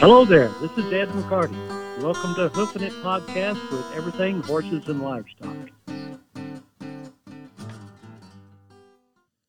Hello there, this is Ed McCarty. Welcome to Hoofing It Podcast with everything horses and livestock.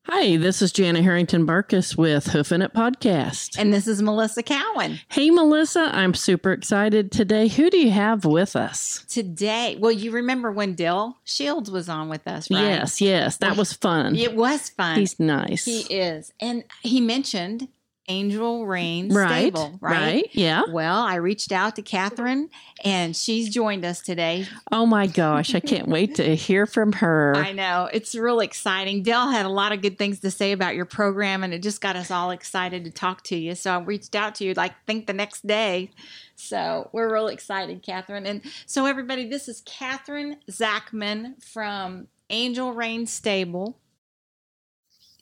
Hi, this is Janet Harrington Barkus with Hoofing It Podcast. And this is Melissa Cowan. Hey, Melissa, I'm super excited today. Who do you have with us? Today, well, you remember when Del Shields was on with us, right? Yes, yes, that was fun. It was fun. He's nice. He is. And he mentioned Angel Reins right, Stable, right? right, yeah. Well, I reached out to Katherine and she's joined us today. Oh my gosh, I can't wait to hear from her. I know. It's really exciting. Del had a lot of good things to say about your program and it just got us all excited to talk to you. So I reached out to you like think the next day. So we're really excited, Katherine. And so everybody, this is Katherine Zachman from Angel Reins Stable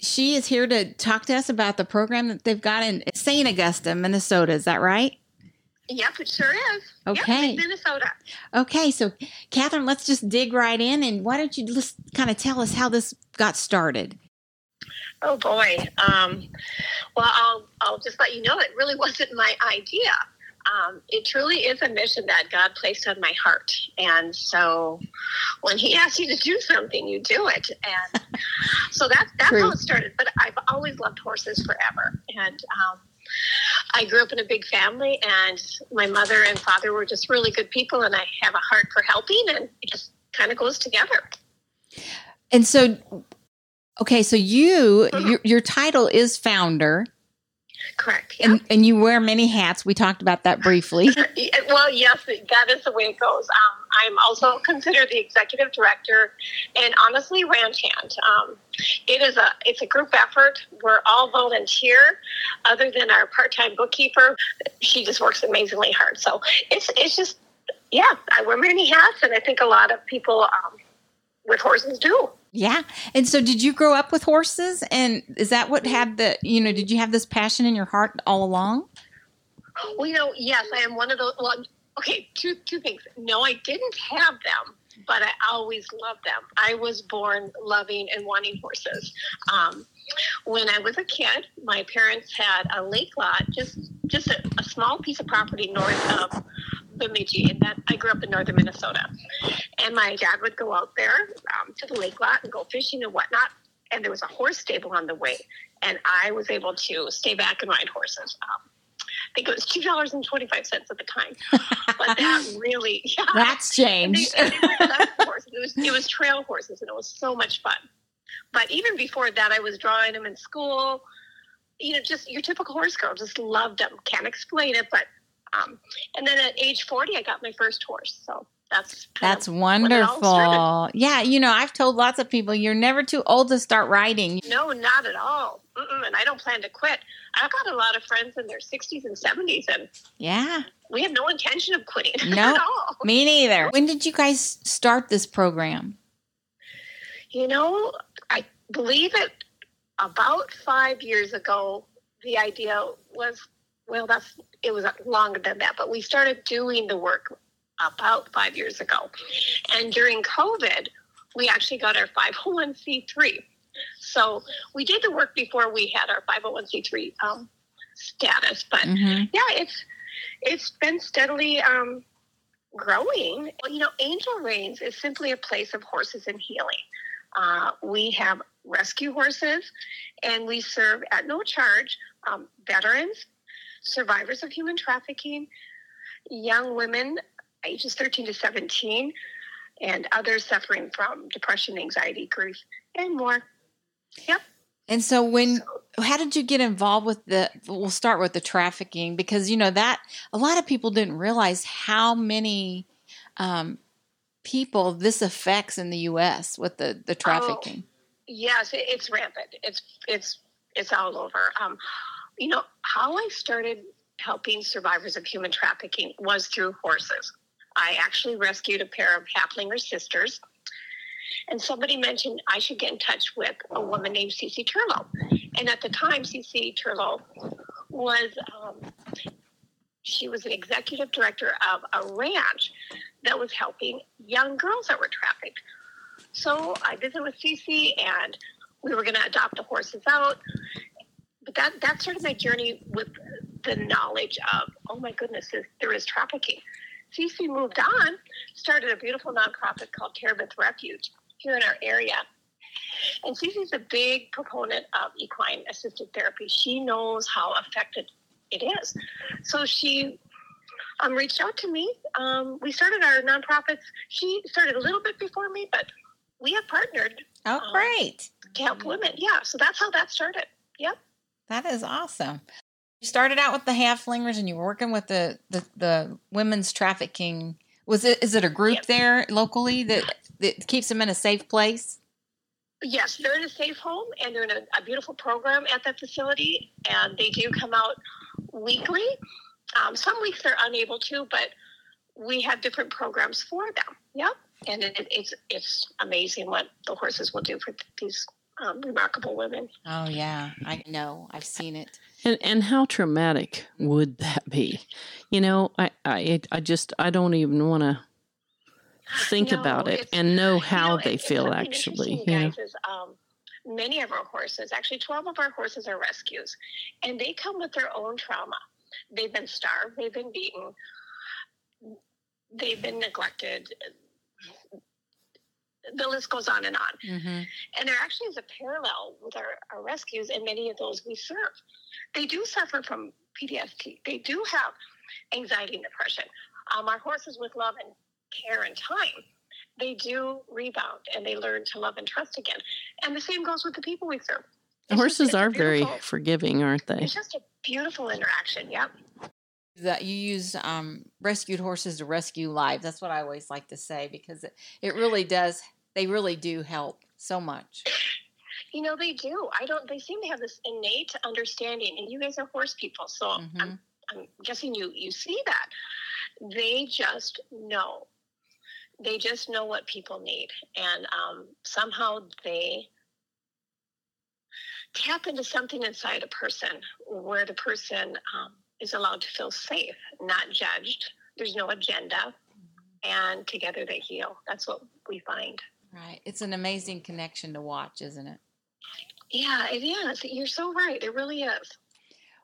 she is here to talk to us about the program that they've got in St. Augusta, Minnesota. Is that right? Yep, it sure is. Okay. Yep, Minnesota. Okay, so Katherine, let's just dig right in, and why don't you just kind of tell us how this got started? Oh boy. Um, well, I'll I'll just let you know it really wasn't my idea. Um, it truly is a mission that God placed on my heart, and so when He asks you to do something, you do it, and so that's that's True. how it started. But I've always loved horses forever, and um, I grew up in a big family, and my mother and father were just really good people, and I have a heart for helping, and it just kind of goes together. And so, okay, so you Mhm. your, your title is founder, Correct. Yeah. and and you wear many hats. We talked about that briefly. Well, yes, that is the way it goes. Um, I'm also considered the executive director, and honestly, ranch hand. Um, it is a it's a group effort. We're all volunteer, other than our part time bookkeeper. She just works amazingly hard. So it's it's just yeah. I wear many hats, and I think a lot of people um, with horses do. Yeah. And so did you grow up with horses and is that what had the, you know, did you have this passion in your heart all along? Well, you know, yes, I am one of those. Well, okay, two two things. No, I didn't have them, but I always loved them. I was born loving and wanting horses. Um, when I was a kid, my parents had a lake lot, just just a, a small piece of property north of Bemidji, and that I grew up in northern Minnesota. And my dad would go out there um, to the lake lot and go fishing and whatnot. And there was a horse stable on the way, and I was able to stay back and ride horses. Um, I think it was two dollars and twenty five cents at the time, but that really yeah. That's And they, changed. and they were horses. It was it was trail horses, and it was so much fun. But even before that, I was drawing them in school. You know, just your typical horse girl. Just loved them. Can't explain it, but um, and then at age forty, I got my first horse. So that's That's of when it all started. wonderful. Yeah, you know, I've told lots of people you're never too old to start riding. No, not at all. Mm-mm, and I don't plan to quit. I've got a lot of friends in their 60s and 70s, and Yeah, we have no intention of quitting No. at all. me neither. When did you guys start this program? You know, I believe it about five years ago. The idea was, well, that's it was longer than that, but we started doing the work about five years ago. And during COVID, we actually got our 501c3. So we did the work before we had our 501c3 um, status, but hmm yeah, it's it's been steadily um, growing. Well, you know, Angel Reins is simply a place of horses and healing. Uh, we have rescue horses, and we serve at no charge um, veterans, survivors of human trafficking, young women ages 13 to 17, and others suffering from depression, anxiety, grief, and more. Yep. And so when how did you get involved with the we'll start with the trafficking because you know that a lot of people didn't realize how many um, people this affects in the US with the the trafficking. Yes, it's rampant. It's it's it's all over. Um, you know how I started helping survivors of human trafficking was through horses. I actually rescued a pair of Haflinger sisters, and somebody mentioned I should get in touch with a woman named Cece Turlow. And at the time, Cece Turlow was um, she was an executive director of a ranch that was helping young girls that were trafficked. So I visited with Cece, and we were going to adopt the horses out. But that that started my journey with the knowledge of, oh my goodness, there is trafficking. Cece moved on, started a beautiful nonprofit called Terebinth Refuge here in our area. And Cece's a big proponent of equine assisted therapy. She knows how effective it is. So she um, reached out to me. Um, we started our nonprofits. She started a little bit before me, but we have partnered. Oh, um, great. To help women. Yeah. So that's how that started. Yep. That is awesome. You started out with the Haflingers and you were working with the, the, the women's trafficking. Was it, is it a group yep. there locally that, that keeps them in a safe place? Yes, they're in a safe home and they're in a, a beautiful program at that facility. And they do come out weekly. Um, some weeks they're unable to, but we have different programs for them. Yep. And it, it's, it's amazing what the horses will do for these um, remarkable women. Oh, yeah. I know. I've seen it. And and how traumatic would that be? You know, I I I just I don't even want to think no, about it and know how you know, they feel actually. Yeah. Is, um, many of our horses, actually 12 of our horses are rescues, and they come with their own trauma. They've been starved, they've been beaten, they've been neglected. The list goes on and on. Mm-hmm. And there actually is a parallel with our, our rescues and many of those we serve. They do suffer from PTSD. They do have anxiety and depression. Um, our horses with love and care and time, they do rebound and they learn to love and trust again. And the same goes with the people we serve. It's horses just, are very forgiving, aren't they? It's just a beautiful interaction. Yep. That you use um, rescued horses to rescue lives. That's what I always like to say because it, it really does. They really do help so much. You know, they do. I don't. They seem to have this innate understanding, and you guys are horse people, so mm-hmm. I'm, I'm guessing you you see that. They just know they just know what people need and um, somehow they tap into something inside a person where the person um, is allowed to feel safe not judged there's no agenda and together they heal that's what we find right it's an amazing connection to watch isn't it yeah it is you're so right it really is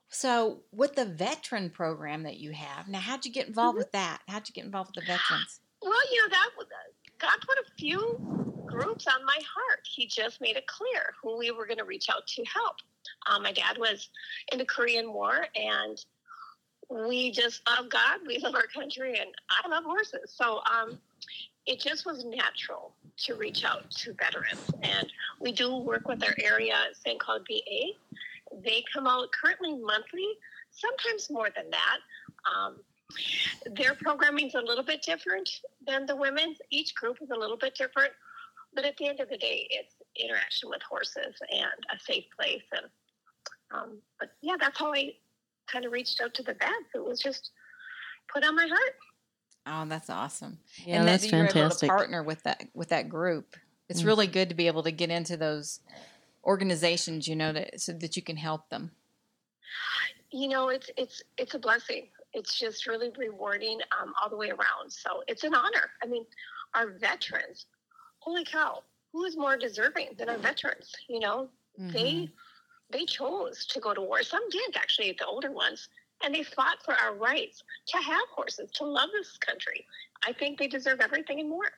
so with the veteran program that you have now how'd you get involved mm-hmm. with that how'd you get involved with the veterans well, you know, that God put a few groups on my heart. He just made it clear who we were going to reach out to help. Um, my dad was in the Korean War, and we just love God. We love our country, and I love horses. So um, it just was natural to reach out to veterans. And we do work with our area St. Cloud VA. They come out currently monthly, sometimes more than that. Um, their programming is a little bit different than the women's. Each group is a little bit different, but at the end of the day, it's interaction with horses and a safe place. And um, but yeah, that's how I kind of reached out to the vets. It was just put on my heart. Oh, that's awesome! Yeah, and that's that fantastic. Able to partner with that with that group. It's mm really good to be able to get into those organizations, you know, that, so that you can help them. You know, it's it's it's a blessing it's just really rewarding um, all the way around. So it's an honor. I mean, our veterans, holy cow, who is more deserving than our veterans? You know, mm-hmm. they they chose to go to war. Some did actually, the older ones, and they fought for our rights to have horses, to love this country. I think they deserve everything and more.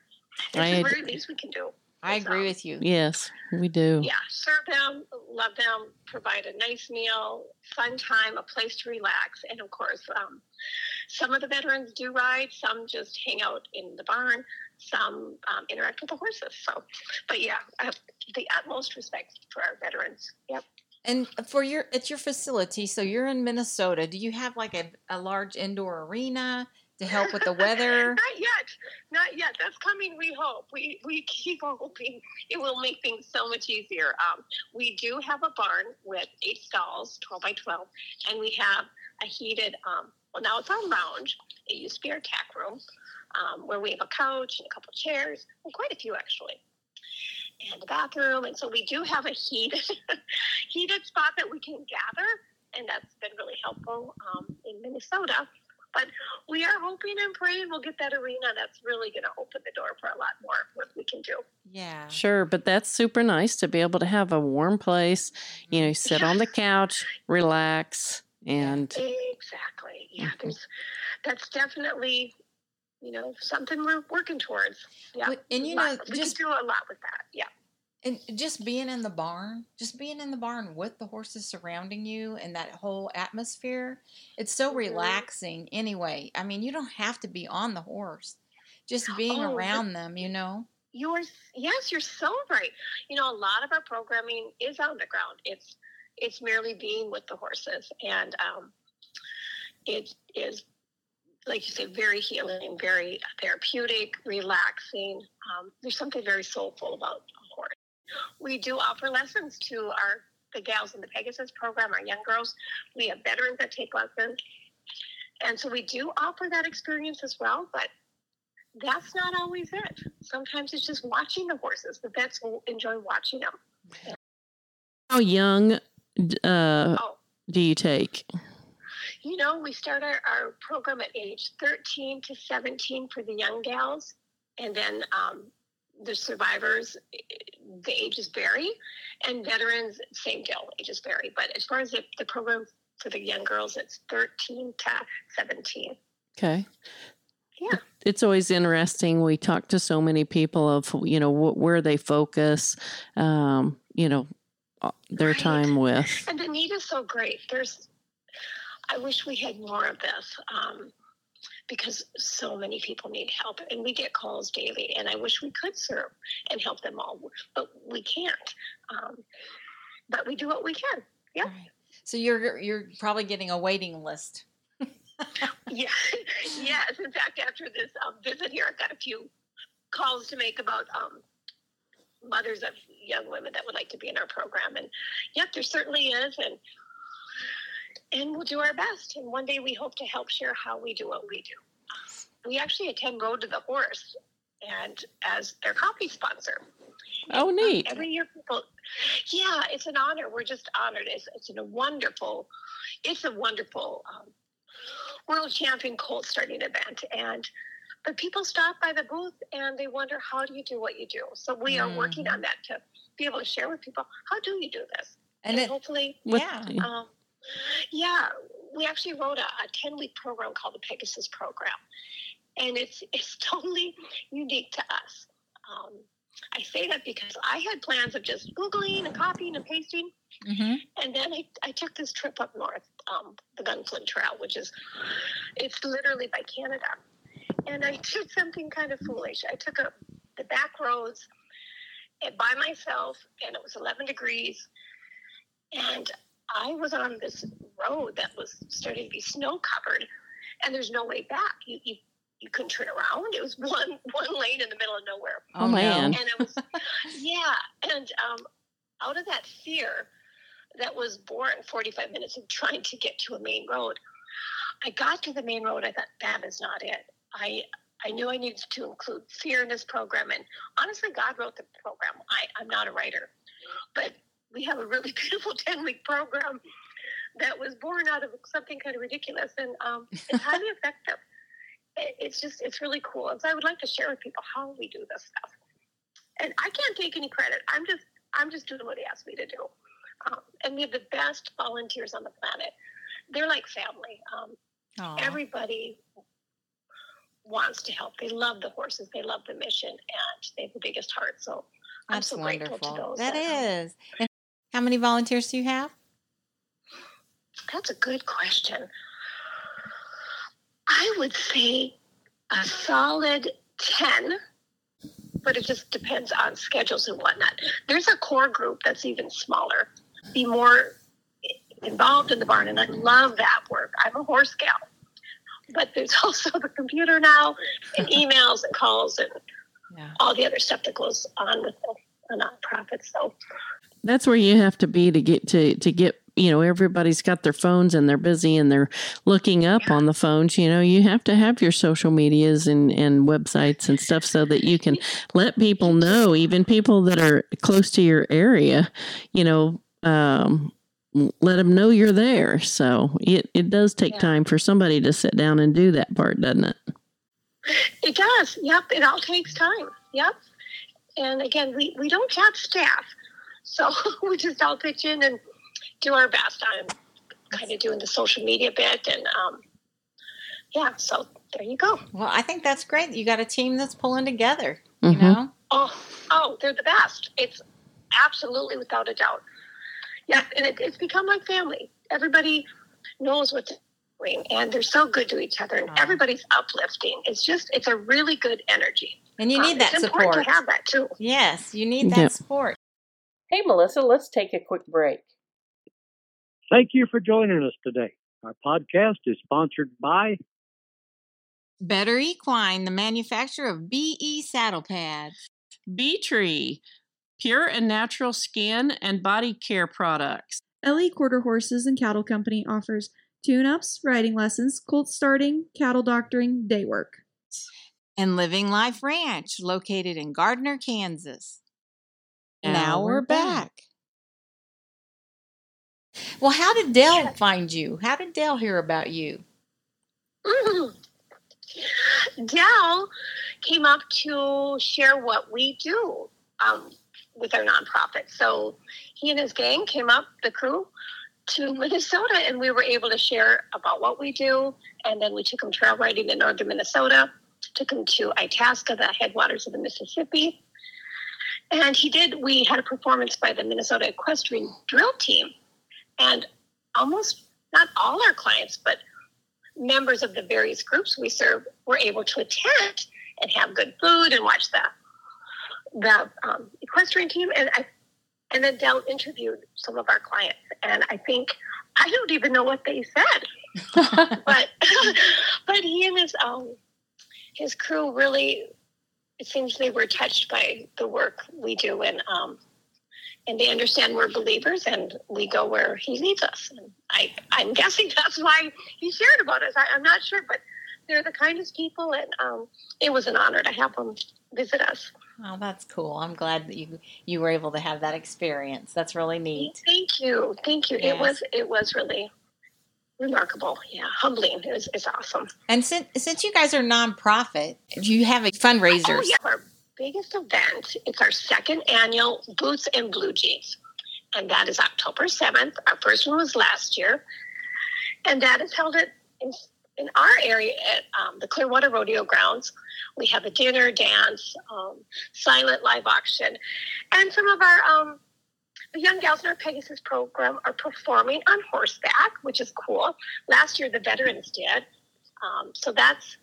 It's the very least we can do. I agree with you. Yes, we do. Yeah, serve them, love them, provide a nice meal, fun time, a place to relax, and of course, um, some of the veterans do ride. Some just hang out in the barn. Some um, interact with the horses. So, but yeah, I have the utmost respect for our veterans. Yep. And for your, it's your facility. So you're in Minnesota. Do you have like a, a large indoor arena? to help with the weather? Not yet. Not yet. That's coming, we hope. We, we keep hoping it will make things so much easier. Um, we do have a barn with eight stalls, 12 by 12, and we have a heated, um, well, now it's our lounge. It used to be our tack room, um, where we have a couch and a couple chairs, and quite a few actually, and a bathroom. And so we do have a heated, heated spot that we can gather, and that's been really helpful um, in Minnesota. But we are hoping and praying we'll get that arena. That's really going to open the door for a lot more what we can do. Yeah. Sure, but that's super nice to be able to have a warm place, you know, sit on the couch, relax, And exactly, yeah, Mhm. there's that's definitely you know something we're working towards. Yeah, and you Lot- know, we just- can do a lot with that. And just being in the barn, just being in the barn with the horses surrounding you and that whole atmosphere, it's so Mhm. relaxing anyway. I mean, you don't have to be on the horse. Just being Oh, around them, you know. You're yes, you're so right. You know, a lot of our programming is on the ground. It's it's merely being with the horses, and um, it is like you say, very healing, very therapeutic, relaxing. Um, there's something very soulful about. We do offer lessons to our the gals in the Pegasus program, our young girls. We have veterans that take lessons, and so we do offer that experience as well. But that's not always it. Sometimes it's just watching the horses. The vets will enjoy watching them. how young uh, Oh, do you take? you know, we start our, our program at age 13 to 17 for the young gals, and then um, the survivors, the ages vary, and veterans, same deal, ages vary. But as far as the, the program for the young girls, it's 13 to 17. Okay. Yeah. It's always interesting. We talk to so many people of, you know, wh- where they focus, um, you know, their Right. time with. And the need is so great. There's, I wish we had more of this um, because so many people need help, and we get calls daily. And I wish we could serve and help them all, but we can't. Um, but we do what we can. Yep. Right. So you're you're probably getting a waiting list. Yeah. yes. In fact, after this um, visit here, I've got a few calls to make about um, mothers of young women that would like to be in our program. And yep, there certainly is. And and we'll do our best. And one day we hope to help share how we do what we do. We actually attend Road to the Horse and as their coffee sponsor. Oh, neat. Every year, people, yeah, it's an honor. We're just honored. It's, it's a wonderful, it's a wonderful um, world champion colt starting event. And but people stop by the booth and they wonder how do you do what you do. So we are working Mhm. on that to be able to share with people how do you do this, And it, hopefully, With- yeah. um, yeah, we actually wrote a, a 10 week program called the Pegasus Program. And it's, it's totally unique to us. Um, I say that because I had plans of just Googling and copying and pasting. hmm And then I, I took this trip up north, um, the Gunflint Trail, which is, it's literally by Canada. And I did something kind of foolish. I took a, the back roads by myself, and it was 11 degrees. And I was on this road that was starting to be snow covered, and there's no way back. You, you, you couldn't turn around. It was one one lane in the middle of nowhere Oh, man. and it was yeah and um, out of that fear that was born 45 minutes of trying to get to a main road i got to the main road i thought that is not it i i knew i needed to include fear in this program and honestly god wrote the program i i'm not a writer but we have a really beautiful 10 week program that was born out of something kind of ridiculous and um, it's highly effective It- it's just it's really cool and so i would like to share with people how we do this stuff and I can't take any credit. I'm just I'm just doing what he asked me to do. Um, and we have the best volunteers on the planet. They're like family. Um, everybody wants to help. They love the horses. They love the mission, and they have the biggest heart. So I'm That's so grateful to those. That um, is. How many volunteers do you have? That's a good question. I would say a solid 10, but it just depends on schedules and whatnot. There's a core group that's even smaller, be more involved in the barn, and I love that work. I'm a horse gal. But there's also the computer now, and emails and calls, and Yeah. all the other stuff that goes on with the, the nonprofit. So, That's where you have to be to get to to get you know everybody's got their phones and they're busy and they're looking up on the phones you know you have to have your social medias and and websites and stuff so that you can let people know even people that are close to your area you know um let them know you're there so it it does take Yeah. time for somebody to sit down and do that part doesn't it It does. Yep. It all takes time. Yep. And again, we, we don't have staff. So we just all pitch in and do our best. I'm kind of doing the social media bit, and um, yeah, so there you go. Well, I think that's great. You got a team that's pulling together. You Mhm. know. Oh, oh, they're the best. It's absolutely without a doubt. Yeah, and it, it's become like family. Everybody knows what they're doing, and they're so good to each other, and Aw. everybody's uplifting. It's just, it's a really good energy. And you Um, need that it's important support. to have that too. Yes, you need that Yep. support. Hey, Melissa, let's take a quick break. Thank you for joining us today. Our podcast is sponsored by Better Equine, the manufacturer of BE saddle pads. Bee Tree, pure and natural skin and body care products. LE Quarter Horses and Cattle Company offers tune ups, riding lessons, colt starting, cattle doctoring, day work. And Living Life Ranch, located in Gardner, Kansas. Now, Now we're we're back. Well, how did Del find you? How did Del hear about you? Mhm. Del came up to share what we do um, with our nonprofit. So he and his gang came up, the crew, to Minnesota, and we were able to share about what we do. And then we took him trail riding in northern Minnesota, took him to Itasca, the headwaters of the Mississippi. And he did, we had a performance by the Minnesota Equestrian Drill Team. And almost not all our clients, but members of the various groups we serve were able to attend and have good food and watch the the um, equestrian team. And I and then Del interviewed some of our clients, and I think I don't even know what they said, but but he and his um his crew really it seems they were touched by the work we do and um and they understand we're believers and we go where he leads us and i i'm guessing that's why he shared about us I, i'm not sure but they're the kindest people and um it was an honor to have them visit us Oh, that's cool. I'm glad that you you were able to have that experience. That's really neat. thank you thank you Yes. it was it was really remarkable yeah humbling it was it's awesome And since since you guys are nonprofit, do you have a fundraiser Oh, yeah. Our biggest event, it's our second annual Boots and Blue Jeans. And that is October 7th. Our first one was last year. And that is held at, in, in our area at um, the Clearwater Rodeo Grounds. We have a dinner, dance, um, silent live auction. And some of our um, the Young Gals in our Pegasus program are performing on horseback, which is cool. Last year, the veterans did. Um, so that's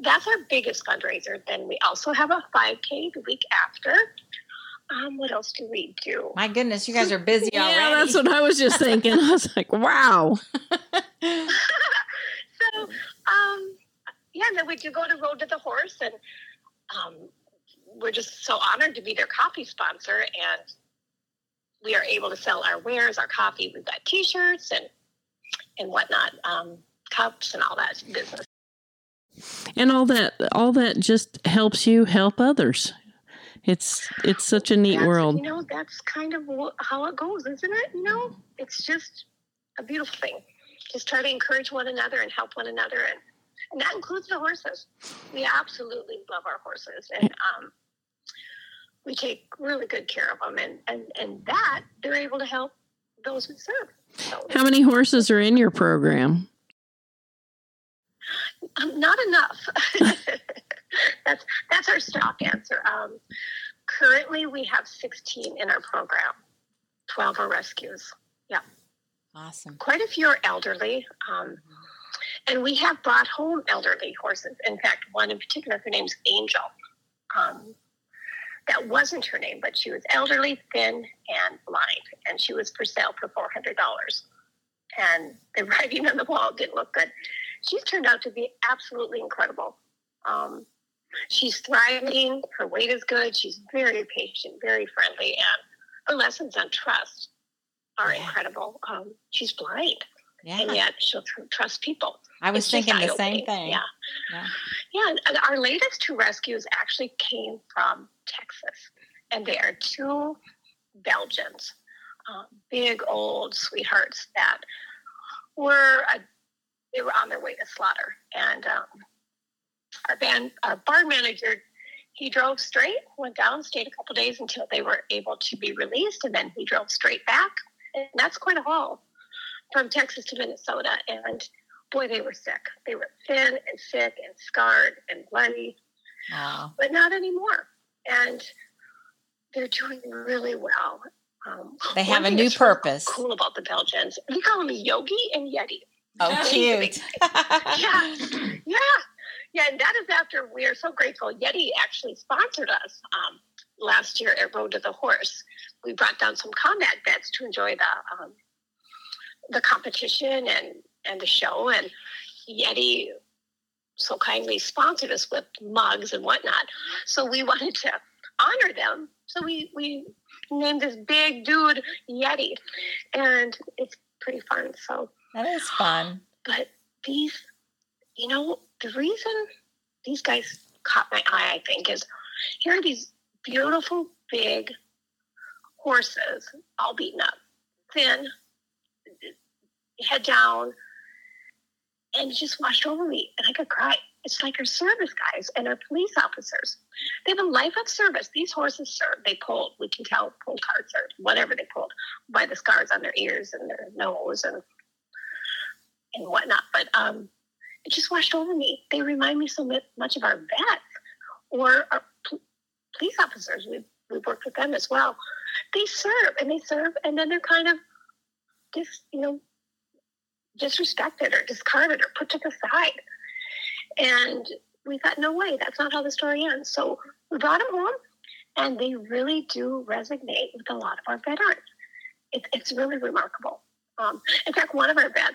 that's our biggest fundraiser. Then we also have a 5K the week after. Um, what else do we do? My goodness, you guys are busy Yeah, already. that's what I was just thinking. I was like, wow. so, um, yeah, and then we do go to Road to the Horse, and um, we're just so honored to be their coffee sponsor, and we are able to sell our wares, our coffee. We've got T-shirts and and whatnot, um, cups and all that business. And all that all that just helps you help others. It's it's such a neat That's- world. You know, that's kind of how it goes, isn't it? You know, it's just a beautiful thing. Just try to encourage one another and help one another, and, and that includes the horses. We absolutely love our horses, and um, we take really good care of them, and, and, and that they're able to help those we serve. So, How many horses are in your program? Um, not enough. that's that's our stock answer. Um, currently, we have 16 in our program. 12 are rescues. Yeah. Awesome. Quite a few are elderly, um, and we have brought home elderly horses. In fact, one in particular, her name's Angel. Um, that wasn't her name, but she was elderly, thin, and blind, and she was for sale for four hundred dollars. And the writing on the wall didn't look good. She's turned out to be absolutely incredible. Um, she's thriving. Her weight is good. She's very patient, very friendly, and her lessons on trust are Yeah. incredible. Um, she's blind, and yet she'll tr- trust people. I was It's thinking the same thing. Yeah. Yeah. Yeah, our latest two rescues actually came from Texas, and they are two Belgians, um, big old sweethearts that were uh, they were on their way to slaughter, and um, our band our barn manager he drove straight, went down, stayed a couple days until they were able to be released, and then he drove straight back, and that's quite a haul. from Texas to Minnesota, and boy, they were sick. They were thin and sick and scarred and bloody, Wow. but not anymore. And they're doing really well. Um, They have a new that's really purpose. Cool about the Belgians, we call them Yogi and Yeti. Oh, cute. yeah, yeah, yeah. And that is after we are so grateful. Yeti actually sponsored us um, last year at Road to the Horse. We brought down some combat vets to enjoy the um, the competition and and the show. And Yeti so kindly sponsored us with mugs and whatnot. So we wanted to honor them. So we we named this big dude Yeti, and it's pretty fun. So that is fun. but these, you know, the reason these guys caught my eye, I think, is here are these beautiful, big horses, all beaten up, thin, head down, and it just washed over me, and I could cry. It's like our service guys and our police officers. They have a life of service. These horses serve. They pulled. We can tell pulled carts or whatever they pulled by the scars on their ears and their nose and and whatnot. But um, it just washed over me. They remind me so much of our vets or our p- police officers. We we worked with them as well. They serve and they serve, and then they're kind of just you know disrespected or discarded or put to the side. And we thought, no way, that's not how the story ends. So we brought them home, and they really do resonate with a lot of our veterans. It, it's really remarkable. Um, in fact, one of our vets,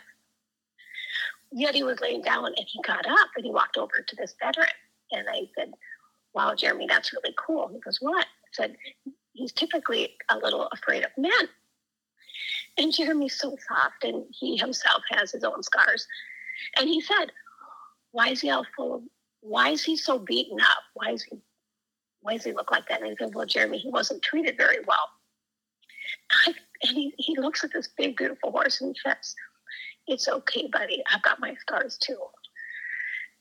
Yeti was laying down and he got up and he walked over to this veteran. And I said, Wow, Jeremy, that's really cool. He goes, What? I said, He's typically a little afraid of men. And Jeremy's so soft and he himself has his own scars. And he said, Why is he all full of why is he so beaten up? Why is he why does he look like that? And I said, Well, Jeremy, he wasn't treated very well. I, and he, he looks at this big, beautiful horse and he says, It's okay, buddy. I've got my scars too.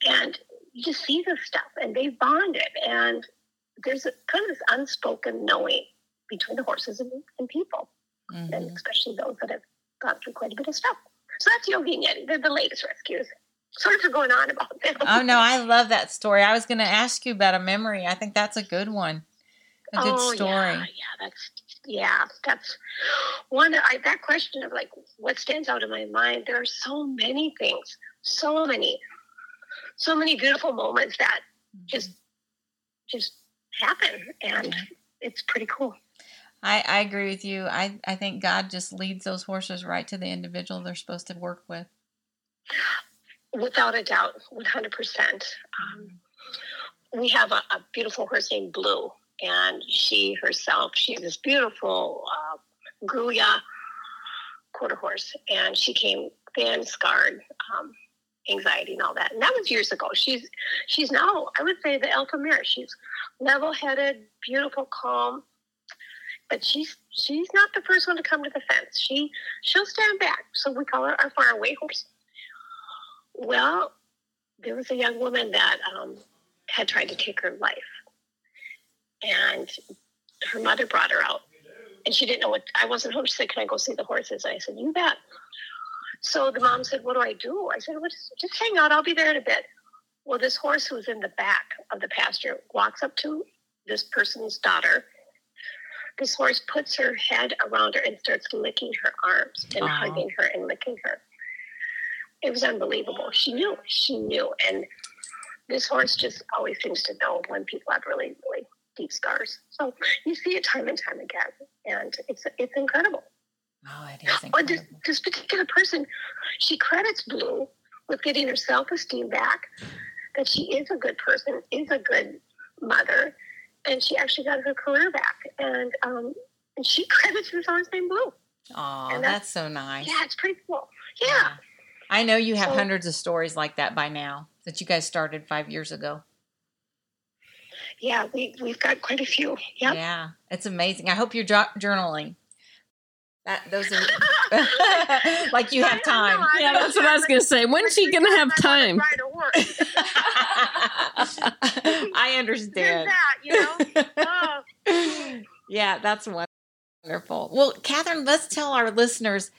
And you just see this stuff and they bonded. And there's a kind of this unspoken knowing between the horses and, and people, and Mhm. especially those that have gone through quite a bit of stuff. So that's Yogi and Yeti. They're the latest rescues. Sorry for going on about them. Oh no, I love that story. I was going to ask you about a memory. I think that's a good one. A good oh, story. Yeah, yeah, that's yeah, that's one. I, that question of like what stands out in my mind. There are so many things, so many, so many beautiful moments that just just happen, and it's pretty cool. I, I agree with you. I, I think God just leads those horses right to the individual they're supposed to work with. Without a doubt, one hundred percent. Um, We have a, a beautiful horse named Blue, and she herself, she's this beautiful uh, Grulla quarter horse, and she came thin, scarred, um, anxiety, and all that. And that was years ago. She's she's now, I would say, the alpha mare. She's level-headed, beautiful, calm, but she's she's not the first one to come to the fence. She she'll stand back. So we call her our faraway horse. Well, there was a young woman that um, had tried to take her life, and her mother brought her out, and she didn't know what. I wasn't home. She said, "Can I go see the horses?" I said, "You bet." So the mom said, "What do I do?" I said, well, just, "Just hang out. I'll be there in a bit." Well, this horse who was in the back of the pasture walks up to this person's daughter. This horse puts her head around her and starts licking her arms and Aw. hugging her and licking her. It was unbelievable. She knew. She knew. And this horse just always seems to know when people have really, really deep scars. So you see it time and time again, and it's it's incredible. Oh, it is But this, this particular person, she credits Blue with getting her self esteem back, that she is a good person, is a good mother, and she actually got her career back. And um, and she credits this horse named Blue. Oh, that's that's- so nice. Yeah, it's pretty cool. Yeah. I know you have So- hundreds of stories like that by now that you guys started five years ago. Yeah, we, we've got quite a few. Yep. Yeah, it's amazing. I hope you're jo- journaling. That those are like you have I- I time. Yeah, that's what I was going to say. When's she going to have time? Ride a horse. I understand. that, you know. Oh. yeah, that's wonderful. Well, Katherine, let's tell our listeners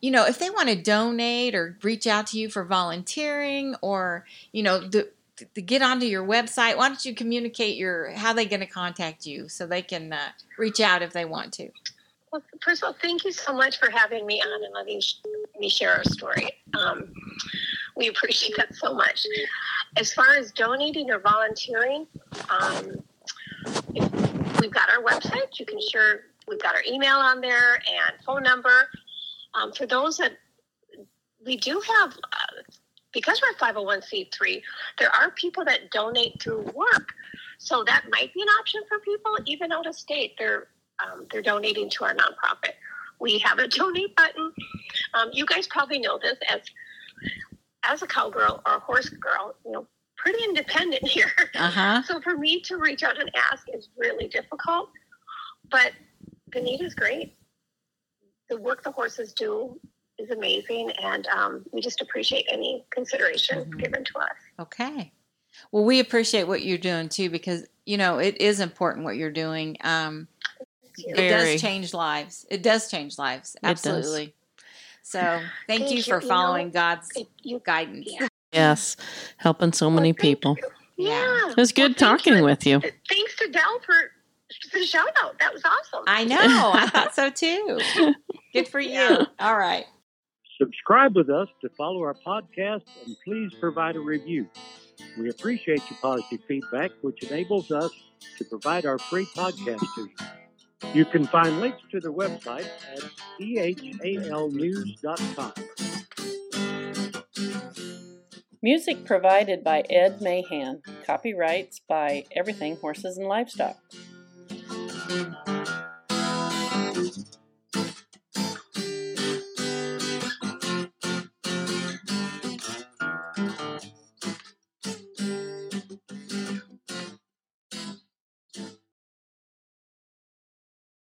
you know, if they want to donate or reach out to you for volunteering or, you know, the, to get onto your website, why don't you communicate your how they going to contact you so they can uh, reach out if they want to? Well, first of all, thank you so much for having me on and letting me share our story. Um, we appreciate that so much. As far as donating or volunteering, um, we've got our website. You can share. We've got our email on there and phone number. Um, for those that we do have, uh, because we're 501c3, there are people that donate through work. So that might be an option for people, even out of state. They're um, they're donating to our nonprofit. We have a donate button. Um, you guys probably know this as as a cowgirl or a horse girl. You know, pretty independent here. Uh-huh. So for me to reach out and ask is really difficult. But the need is great. The work the horses do is amazing, and um, we just appreciate any consideration mm-hmm. given to us. Okay. Well, we appreciate what you're doing too because you know it is important what you're doing. Um, it does change lives. It does change lives. Absolutely. So thank, thank you, you for following know, God's you, guidance. Yeah. Yes, helping so many people. Yeah, it was good well, talking to, with you. Thanks to Del for the shout out. That was awesome. I know. I thought so too. Good for you. Yeah. All right. Subscribe with us to follow our podcast and please provide a review. We appreciate your positive feedback, which enables us to provide our free podcast to you. You can find links to their website at ehalnews.com. Music provided by Ed Mahan. Copyrights by Everything Horses and Livestock.